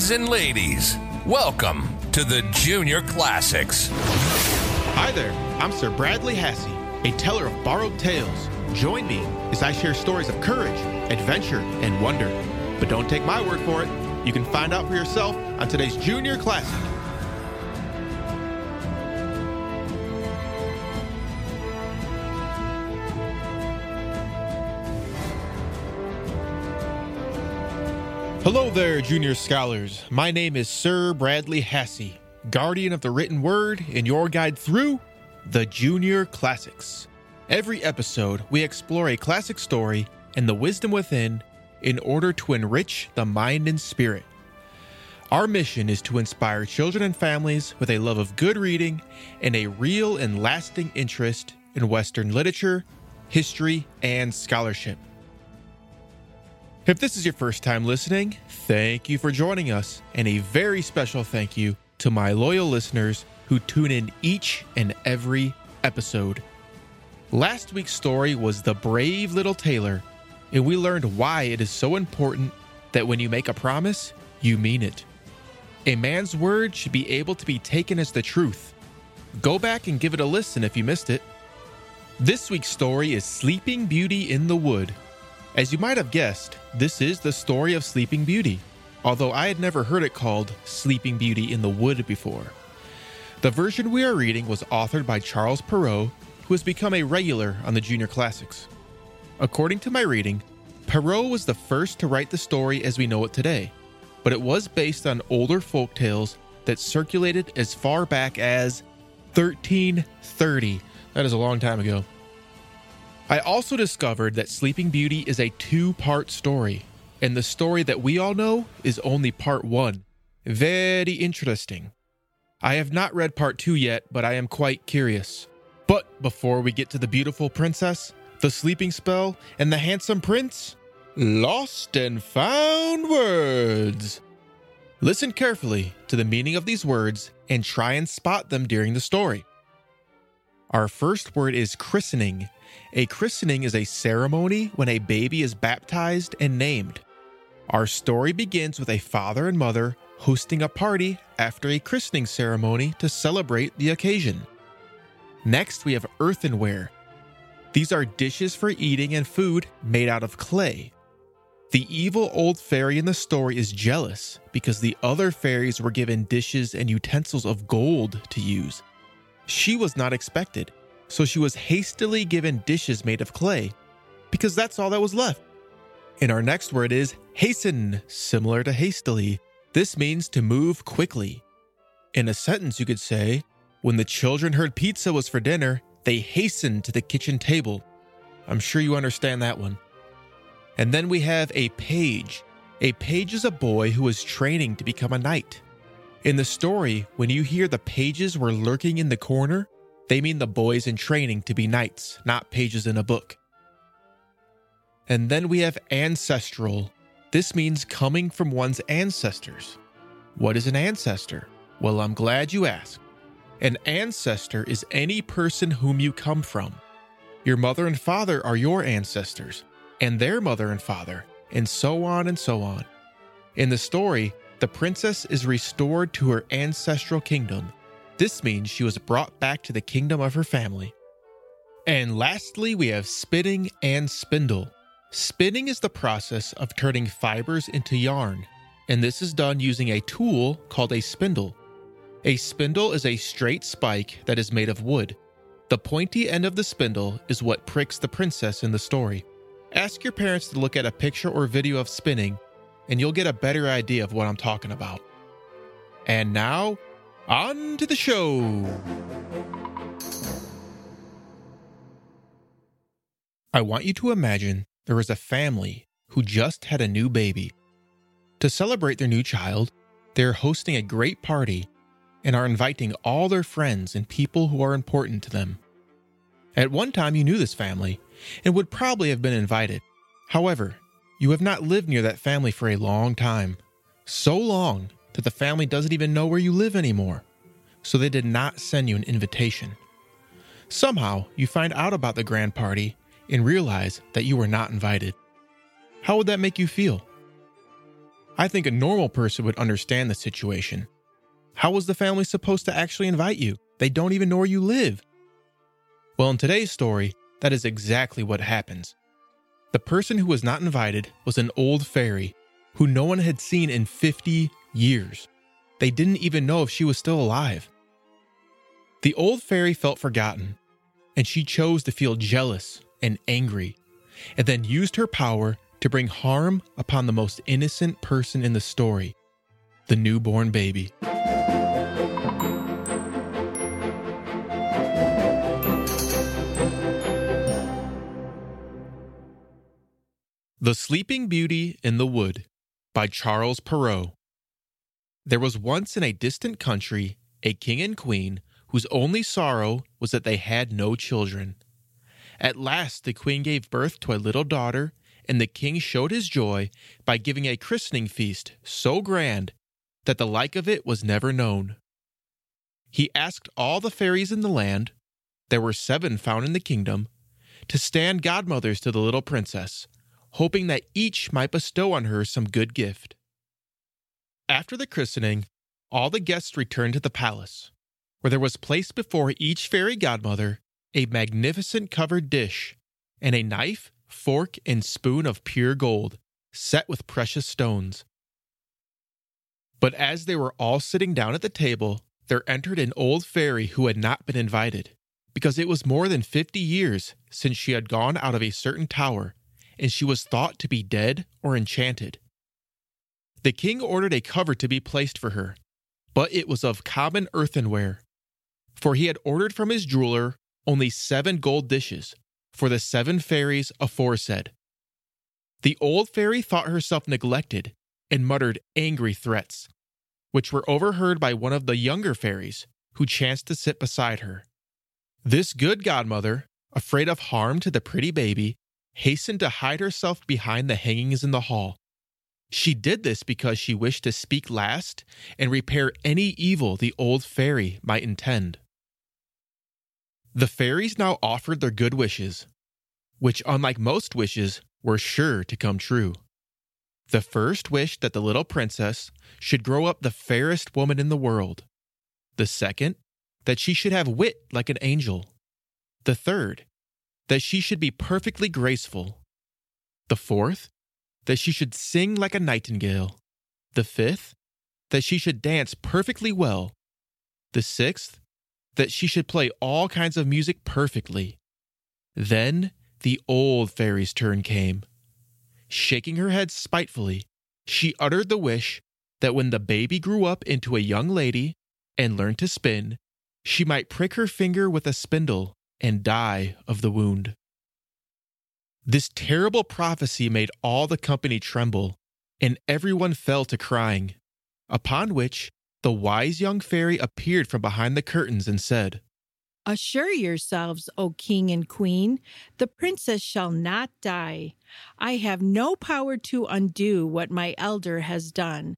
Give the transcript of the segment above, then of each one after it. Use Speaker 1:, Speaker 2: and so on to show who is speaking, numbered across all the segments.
Speaker 1: Lads and ladies, welcome to the Junior Classics.
Speaker 2: Hi there, I'm Sir Bradley Hasse, a teller of borrowed tales. Join me as I share stories of courage, adventure, and wonder. But don't take my word for it. You can find out for yourself on today's Junior Classic. Hello there, junior scholars. My name is Sir Bradley Hasse, guardian of the written word and your guide through the Junior Classics. Every episode, we explore a classic story and the wisdom within in order to enrich the mind and spirit. Our mission is to inspire children and families with a love of good reading and a real and lasting interest in Western literature, history, and scholarship. If this is your first time listening, thank you for joining us, and a very special thank you to my loyal listeners who tune in each and every episode. Last week's story was The Brave Little Tailor, and we learned why it is so important that when you make a promise, you mean it. A man's word should be able to be taken as the truth. Go back and give it a listen if you missed it. This week's story is Sleeping Beauty in the Wood as you might have guessed, this is the story of Sleeping Beauty, although I had never heard it called Sleeping Beauty in the Wood before. The version we are reading was authored by Charles Perrault, who has become a regular on the Junior Classics. According to my reading, Perrault was the first to write the story as we know it today, but it was based on older folk tales that circulated as far back as 1330. That is a long time ago. I also discovered that Sleeping Beauty is a two part story, and the story that we all know is only part one. Very interesting. I have not read part two yet, but I am quite curious. But before we get to the beautiful princess, the sleeping spell, and the handsome prince, lost and found words. Listen carefully to the meaning of these words and try and spot them during the story. Our first word is christening a christening is a ceremony when a baby is baptized and named. Our story begins with a father and mother hosting a party after a christening ceremony to celebrate the occasion. Next, we have earthenware. These are dishes for eating and food made out of clay. The evil old fairy in the story is jealous because the other fairies were given dishes and utensils of gold to use. She was not expected so she was hastily given dishes made of clay, because that's all that was left. And our next word is hasten, similar to hastily. This means to move quickly. In a sentence, you could say, When the children heard pizza was for dinner, they hastened to the kitchen table. I'm sure you understand that one. And then we have a page. A page is a boy who is training to become a knight. In the story, when you hear the pages were lurking in the corner, they mean the boys in training to be knights, not pages in a book. And then we have ancestral. This means coming from one's ancestors. What is an ancestor? Well, I'm glad you asked. An ancestor is any person whom you come from. Your mother and father are your ancestors, and their mother and father, and so on and so on. In the story, the princess is restored to her ancestral kingdom this means she was brought back to the kingdom of her family. And lastly, we have spinning and spindle. Spinning is the process of turning fibers into yarn, and this is done using a tool called a spindle. A spindle is a straight spike that is made of wood. The pointy end of the spindle is what pricks the princess in the story. Ask your parents to look at a picture or video of spinning, and you'll get a better idea of what I'm talking about. And now, on to the show. I want you to imagine there is a family who just had a new baby. To celebrate their new child, they're hosting a great party and are inviting all their friends and people who are important to them. At one time, you knew this family and would probably have been invited. However, you have not lived near that family for a long time. So long that the family doesn't even know where you live anymore, so they did not send you an invitation. Somehow, you find out about the grand party and realize that you were not invited. How would that make you feel? I think a normal person would understand the situation. How was the family supposed to actually invite you? They don't even know where you live. Well, in today's story, that is exactly what happens. The person who was not invited was an old fairy who no one had seen in 50 years. They didn't even know if she was still alive. The old fairy felt forgotten, and she chose to feel jealous and angry, and then used her power to bring harm upon the most innocent person in the story the newborn baby. The Sleeping Beauty in the Wood by Charles Perrault. There was once in a distant country a king and queen whose only sorrow was that they had no children. At last the queen gave birth to a little daughter, and the king showed his joy by giving a christening feast so grand that the like of it was never known. He asked all the fairies in the land, there were seven found in the kingdom, to stand godmothers to the little princess hoping that each might bestow on her some good gift. After the christening, all the guests returned to the palace, where there was placed before each fairy godmother a magnificent covered dish and a knife, fork, and spoon of pure gold, set with precious stones. But as they were all sitting down at the table, there entered an old fairy who had not been invited, because it was more than fifty years since she had gone out of a certain tower and she was thought to be dead or enchanted. The king ordered a cover to be placed for her, but it was of common earthenware, for he had ordered from his jeweler only seven gold dishes for the seven fairies aforesaid. The old fairy thought herself neglected and muttered angry threats, which were overheard by one of the younger fairies who chanced to sit beside her. This good godmother, afraid of harm to the pretty baby, hastened to hide herself behind the hangings in the hall. She did this because she wished to speak last and repair any evil the old fairy might intend. The fairies now offered their good wishes, which, unlike most wishes, were sure to come true. The first wished that the little princess should grow up the fairest woman in the world. The second, that she should have wit like an angel. The third, that she should be perfectly graceful. The fourth, that she should sing like a nightingale. The fifth, that she should dance perfectly well. The sixth, that she should play all kinds of music perfectly. Then the old fairy's turn came. Shaking her head spitefully, she uttered the wish that when the baby grew up into a young lady and learned to spin, she might prick her finger with a spindle and die of the wound. This terrible prophecy made all the company tremble, and everyone fell to crying. Upon which the wise young fairy appeared from behind the curtains and said,
Speaker 3: Assure yourselves, O king and queen, the princess shall not die. I have no power to undo what my elder has done.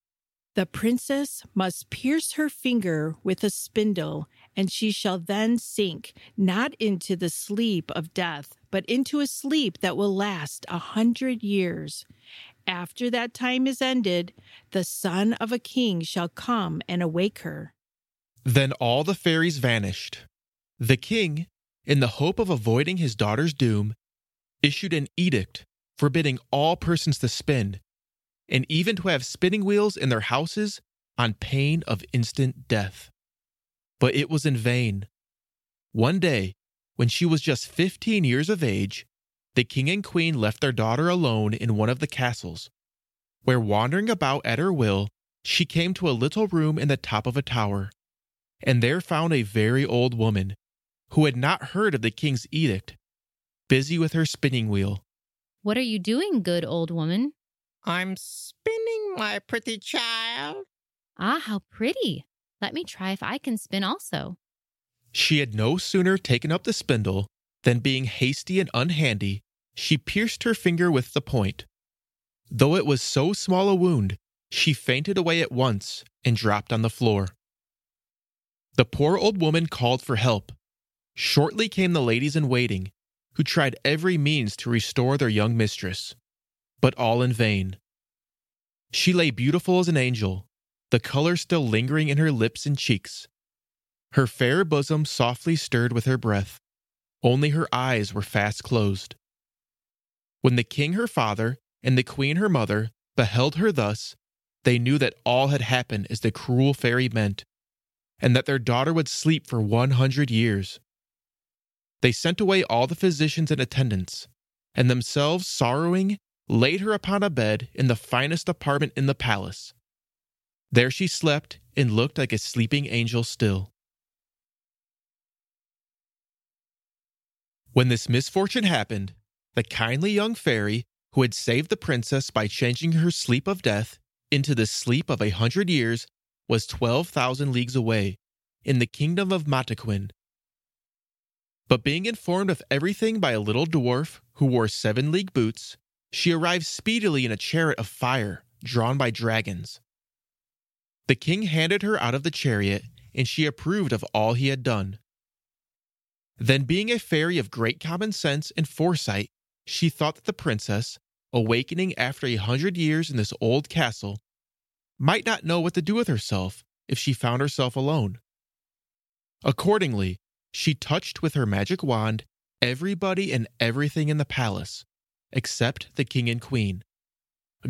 Speaker 3: The princess must pierce her finger with a spindle and she shall then sink not into the sleep of death, but into a sleep that will last a hundred years. After that time is ended, the son of a king shall come and awake her.
Speaker 2: Then all the fairies vanished. The king, in the hope of avoiding his daughter's doom, issued an edict forbidding all persons to spin, and even to have spinning wheels in their houses on pain of instant death. But it was in vain. One day, when she was just 15 years of age, the king and queen left their daughter alone in one of the castles, where wandering about at her will, she came to a little room in the top of a tower, and there found a very old woman, who had not heard of the king's edict, busy with her spinning wheel.
Speaker 4: What are you doing, good old woman?
Speaker 5: I'm spinning, my pretty child.
Speaker 4: Ah, how pretty. Let me try if I can spin also.
Speaker 2: She had no sooner taken up the spindle than, being hasty and unhandy, she pierced her finger with the point. Though it was so small a wound, she fainted away at once and dropped on the floor. The poor old woman called for help. Shortly came the ladies in waiting, who tried every means to restore their young mistress, but all in vain. She lay beautiful as an angel, the color still lingering in her lips and cheeks. Her fair bosom softly stirred with her breath. Only her eyes were fast closed. When the king her father and the queen her mother beheld her thus, they knew that all had happened as the cruel fairy meant, and that their daughter would sleep for one hundred years. They sent away all the physicians and attendants, and themselves sorrowing, laid her upon a bed in the finest apartment in the palace. There she slept and looked like a sleeping angel still. When this misfortune happened, the kindly young fairy who had saved the princess by changing her sleep of death into the sleep of a hundred years was 12,000 leagues away, in the kingdom of Mataquin. But being informed of everything by a little dwarf who wore seven league boots, she arrived speedily in a chariot of fire drawn by dragons. The king handed her out of the chariot, and she approved of all he had done. Then, being a fairy of great common sense and foresight, she thought that the princess, awakening after a hundred years in this old castle, might not know what to do with herself if she found herself alone. Accordingly, she touched with her magic wand everybody and everything in the palace, except the king and queen.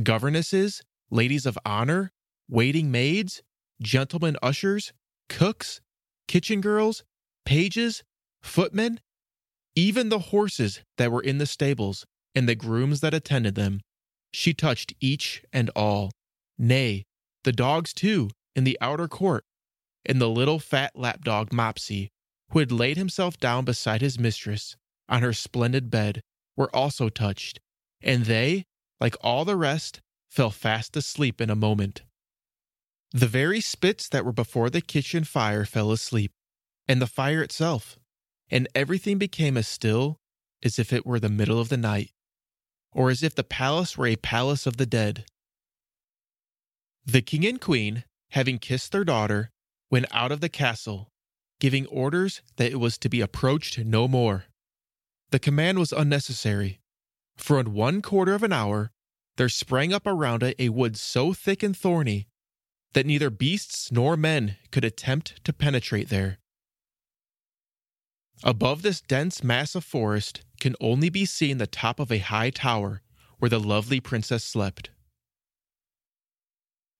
Speaker 2: Governesses, ladies of honor, waiting maids, gentlemen ushers, cooks, kitchen girls, pages, footmen, even the horses that were in the stables and the grooms that attended them. She touched each and all, nay, the dogs too, in the outer court, and the little fat lapdog Mopsy, who had laid himself down beside his mistress on her splendid bed, were also touched, and they, like all the rest, fell fast asleep in a moment. The very spits that were before the kitchen fire fell asleep, and the fire itself, and everything became as still as if it were the middle of the night, or as if the palace were a palace of the dead. The king and queen, having kissed their daughter, went out of the castle, giving orders that it was to be approached no more. The command was unnecessary, for in one quarter of an hour there sprang up around it a wood so thick and thorny that neither beasts nor men could attempt to penetrate there. Above this dense mass of forest can only be seen the top of a high tower where the lovely princess slept.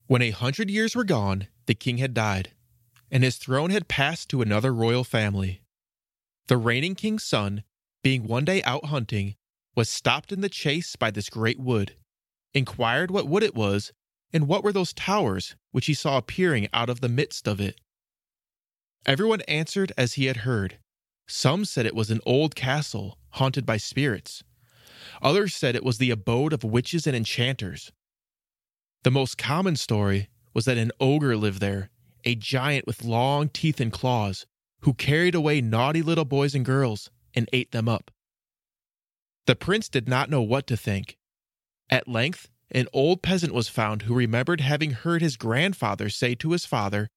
Speaker 2: When a hundred years were gone, the king had died, and his throne had passed to another royal family. The reigning king's son, being one day out hunting, was stopped in the chase by this great wood, inquired what wood it was, and what were those towers which he saw appearing out of the midst of it. Everyone answered as he had heard. Some said it was an old castle haunted by spirits. Others said it was the abode of witches and enchanters. The most common story was that an ogre lived there, a giant with long teeth and claws, who carried away naughty little boys and girls and ate them up. The prince did not know what to think. At length, an old peasant was found who remembered having heard his grandfather say to his father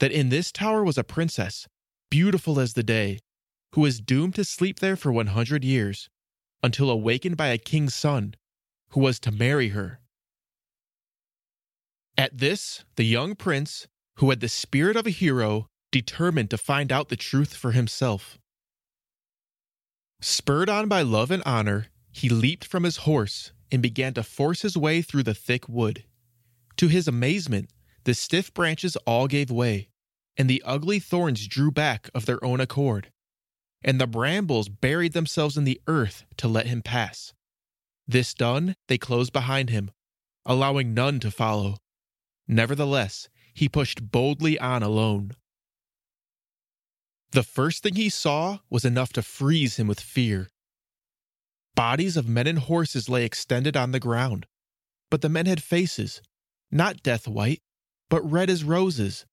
Speaker 2: that in this tower was a princess, beautiful as the day, who was doomed to sleep there for 100 years, until awakened by a king's son, who was to marry her. At this, the young prince, who had the spirit of a hero, determined to find out the truth for himself. Spurred on by love and honor, he leaped from his horse and began to force his way through the thick wood. To his amazement, the stiff branches all gave way, and the ugly thorns drew back of their own accord, and the brambles buried themselves in the earth to let him pass. This done, they closed behind him, allowing none to follow. Nevertheless, he pushed boldly on alone. The first thing he saw was enough to freeze him with fear. Bodies of men and horses lay extended on the ground, but the men had faces, not death white, but red as roses,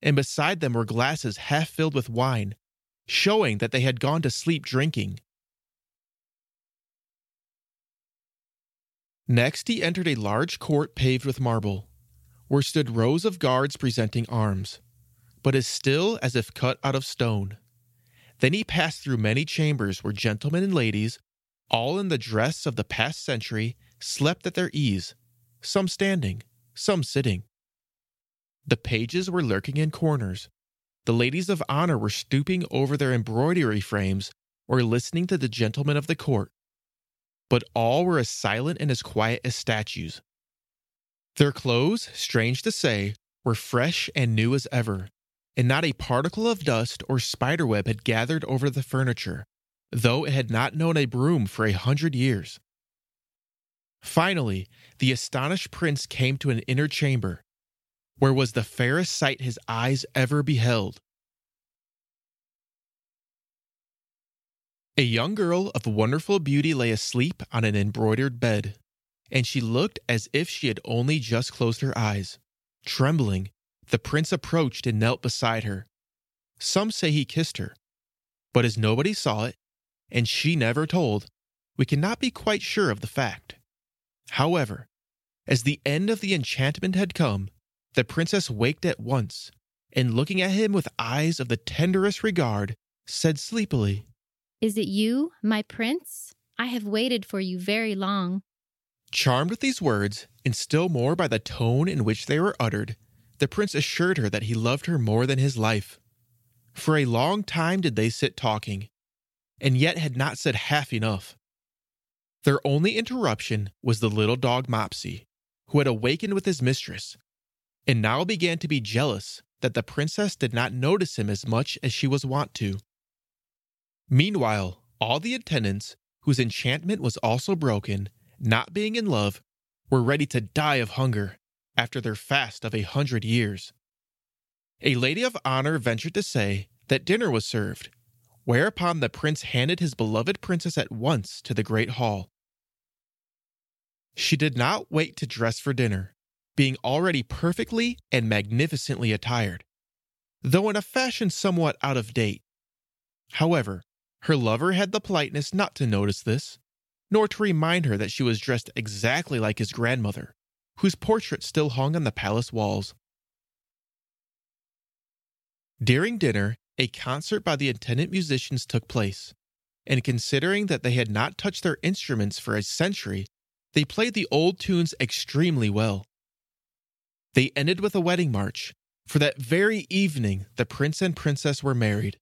Speaker 2: and beside them were glasses half filled with wine, showing that they had gone to sleep drinking. Next, he entered a large court paved with marble where stood rows of guards presenting arms, but as still as if cut out of stone. Then he passed through many chambers where gentlemen and ladies, all in the dress of the past century, slept at their ease, some standing, some sitting. The pages were lurking in corners. The ladies of honor were stooping over their embroidery frames or listening to the gentlemen of the court. But all were as silent and as quiet as statues. Their clothes, strange to say, were fresh and new as ever, and not a particle of dust or spiderweb had gathered over the furniture, though it had not known a broom for a hundred years. Finally, the astonished prince came to an inner chamber, where was the fairest sight his eyes ever beheld. A young girl of wonderful beauty lay asleep on an embroidered bed, and she looked as if she had only just closed her eyes. Trembling, the prince approached and knelt beside her. Some say he kissed her, but as nobody saw it, and she never told, we cannot be quite sure of the fact. However, as the end of the enchantment had come, the princess waked at once, and looking at him with eyes of the tenderest regard, said sleepily,
Speaker 4: Is it you, my prince? I have waited for you very long.
Speaker 2: Charmed with these words, and still more by the tone in which they were uttered, the prince assured her that he loved her more than his life. For a long time did they sit talking, and yet had not said half enough. Their only interruption was the little dog Mopsy, who had awakened with his mistress, and now began to be jealous that the princess did not notice him as much as she was wont to. Meanwhile, all the attendants, whose enchantment was also broken, not being in love, were ready to die of hunger after their fast of a hundred years. A lady of honor ventured to say that dinner was served, whereupon the prince handed his beloved princess at once to the great hall. She did not wait to dress for dinner, being already perfectly and magnificently attired, though in a fashion somewhat out of date. However, her lover had the politeness not to notice this, nor to remind her that she was dressed exactly like his grandmother, whose portrait still hung on the palace walls. During dinner, a concert by the attendant musicians took place, and considering that they had not touched their instruments for a century, they played the old tunes extremely well. They ended with a wedding march, for that very evening the prince and princess were married.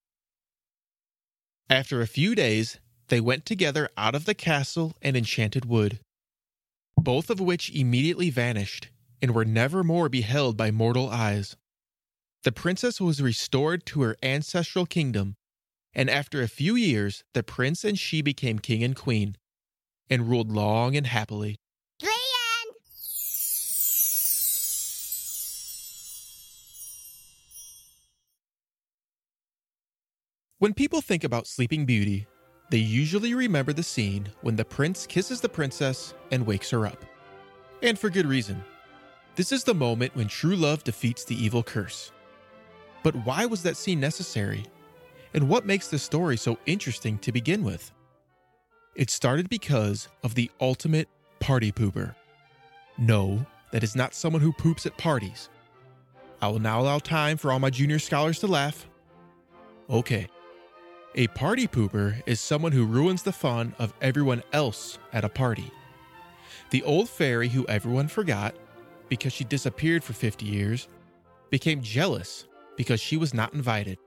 Speaker 2: After a few days, they went together out of the castle and enchanted wood, both of which immediately vanished and were never more beheld by mortal eyes. The princess was restored to her ancestral kingdom, and after a few years, the prince and she became king and queen, and ruled long and happily.
Speaker 6: The end.
Speaker 2: When people think about Sleeping Beauty, they usually remember the scene when the prince kisses the princess and wakes her up. And for good reason. This is the moment when true love defeats the evil curse. But why was that scene necessary? And what makes the story so interesting to begin with? It started because of the ultimate party pooper. No, that is not someone who poops at parties. I will now allow time for all my junior scholars to laugh. Okay. A party pooper is someone who ruins the fun of everyone else at a party. The old fairy who everyone forgot because she disappeared for 50 years became jealous because she was not invited.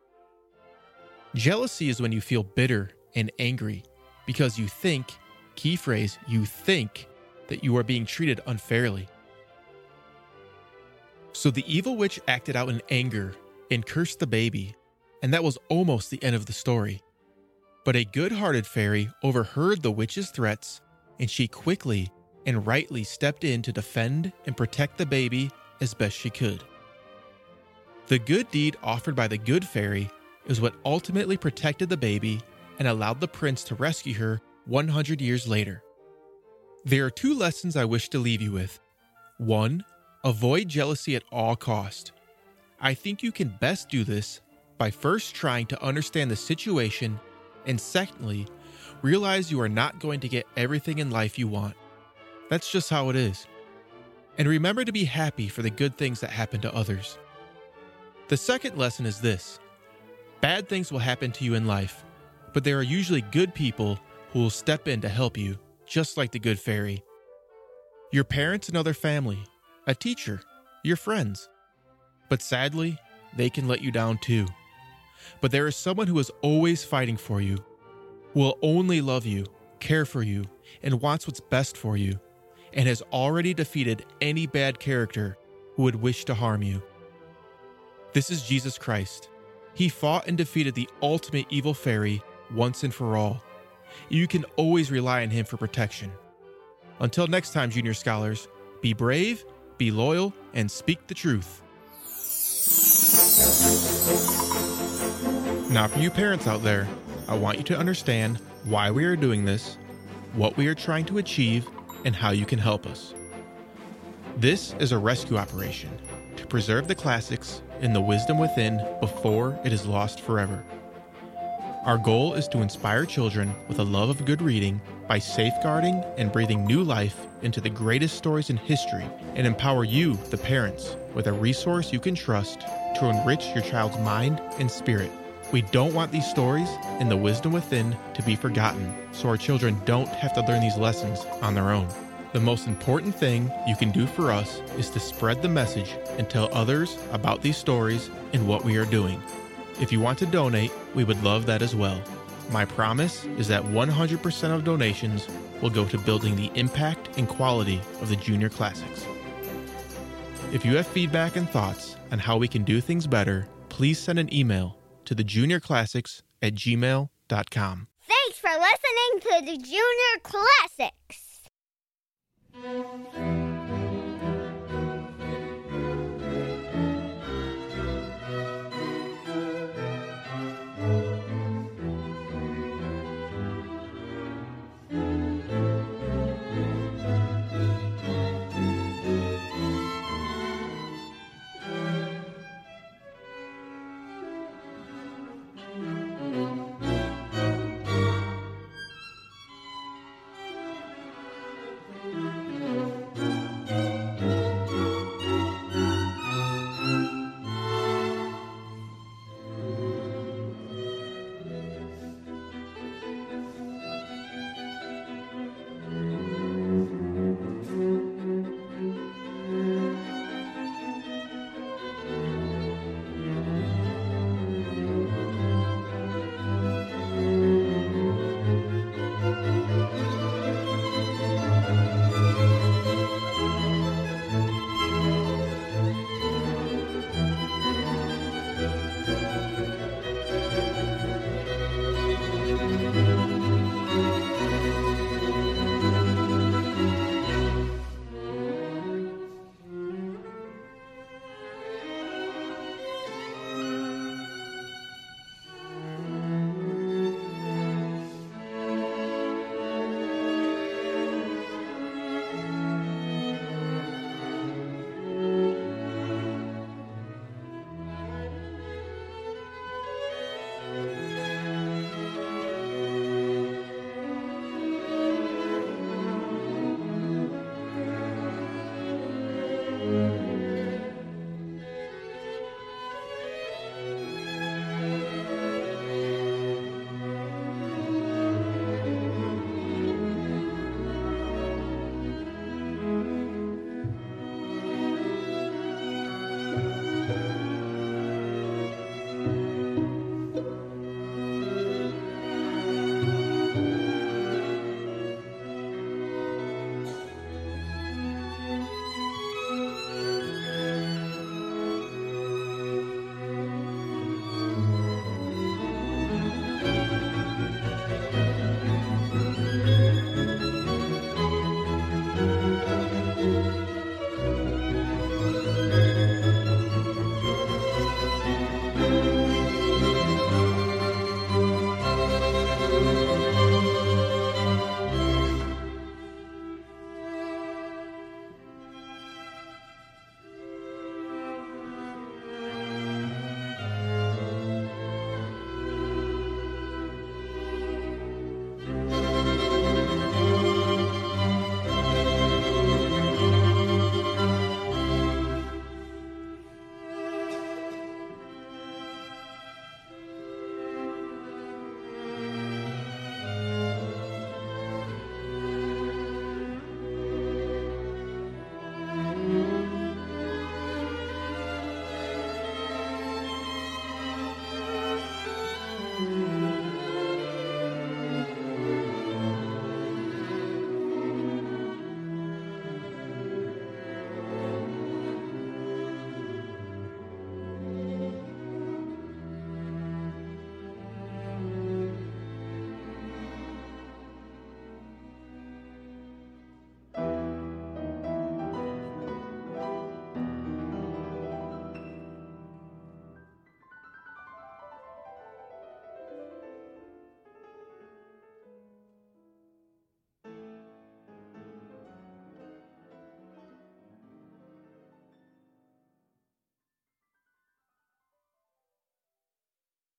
Speaker 2: Jealousy is when you feel bitter and angry because you think, key phrase, you think that you are being treated unfairly. So the evil witch acted out in anger and cursed the baby, and that was almost the end of the story. But a good hearted fairy overheard the witch's threats, and she quickly and rightly stepped in to defend and protect the baby as best she could. The good deed offered by the good fairy is what ultimately protected the baby and allowed the prince to rescue her 100 years later. There are two lessons I wish to leave you with. One, avoid jealousy at all cost. I think you can best do this by first trying to understand the situation and secondly, realize you are not going to get everything in life you want. That's just how it is. And remember to be happy for the good things that happen to others. The second lesson is this bad things will happen to you in life, but there are usually good people who will step in to help you, just like the good fairy. Your parents and other family, a teacher, your friends. But sadly, they can let you down too. But there is someone who is always fighting for you, will only love you, care for you, and wants what's best for you, and has already defeated any bad character who would wish to harm you. This is Jesus Christ. He fought and defeated the ultimate evil fairy once and for all. You can always rely on him for protection. Until next time, junior scholars, be brave, be loyal, and speak the truth. Now, for you parents out there, I want you to understand why we are doing this, what we are trying to achieve, and how you can help us. This is a rescue operation to preserve the classics and the wisdom within before it is lost forever. Our goal is to inspire children with a love of good reading by safeguarding and breathing new life into the greatest stories in history and empower you, the parents, with a resource you can trust to enrich your child's mind and spirit. We don't want these stories and the wisdom within to be forgotten, so our children don't have to learn these lessons on their own. The most important thing you can do for us is to spread the message and tell others about these stories and what we are doing. If you want to donate, we would love that as well. My promise is that 100% of donations will go to building the impact and quality of the Junior Classics. If you have feedback and thoughts on how we can do things better, please send an email to the thejuniorclassics at gmail.com.
Speaker 6: Thanks for listening to the Junior Classics. Thank you.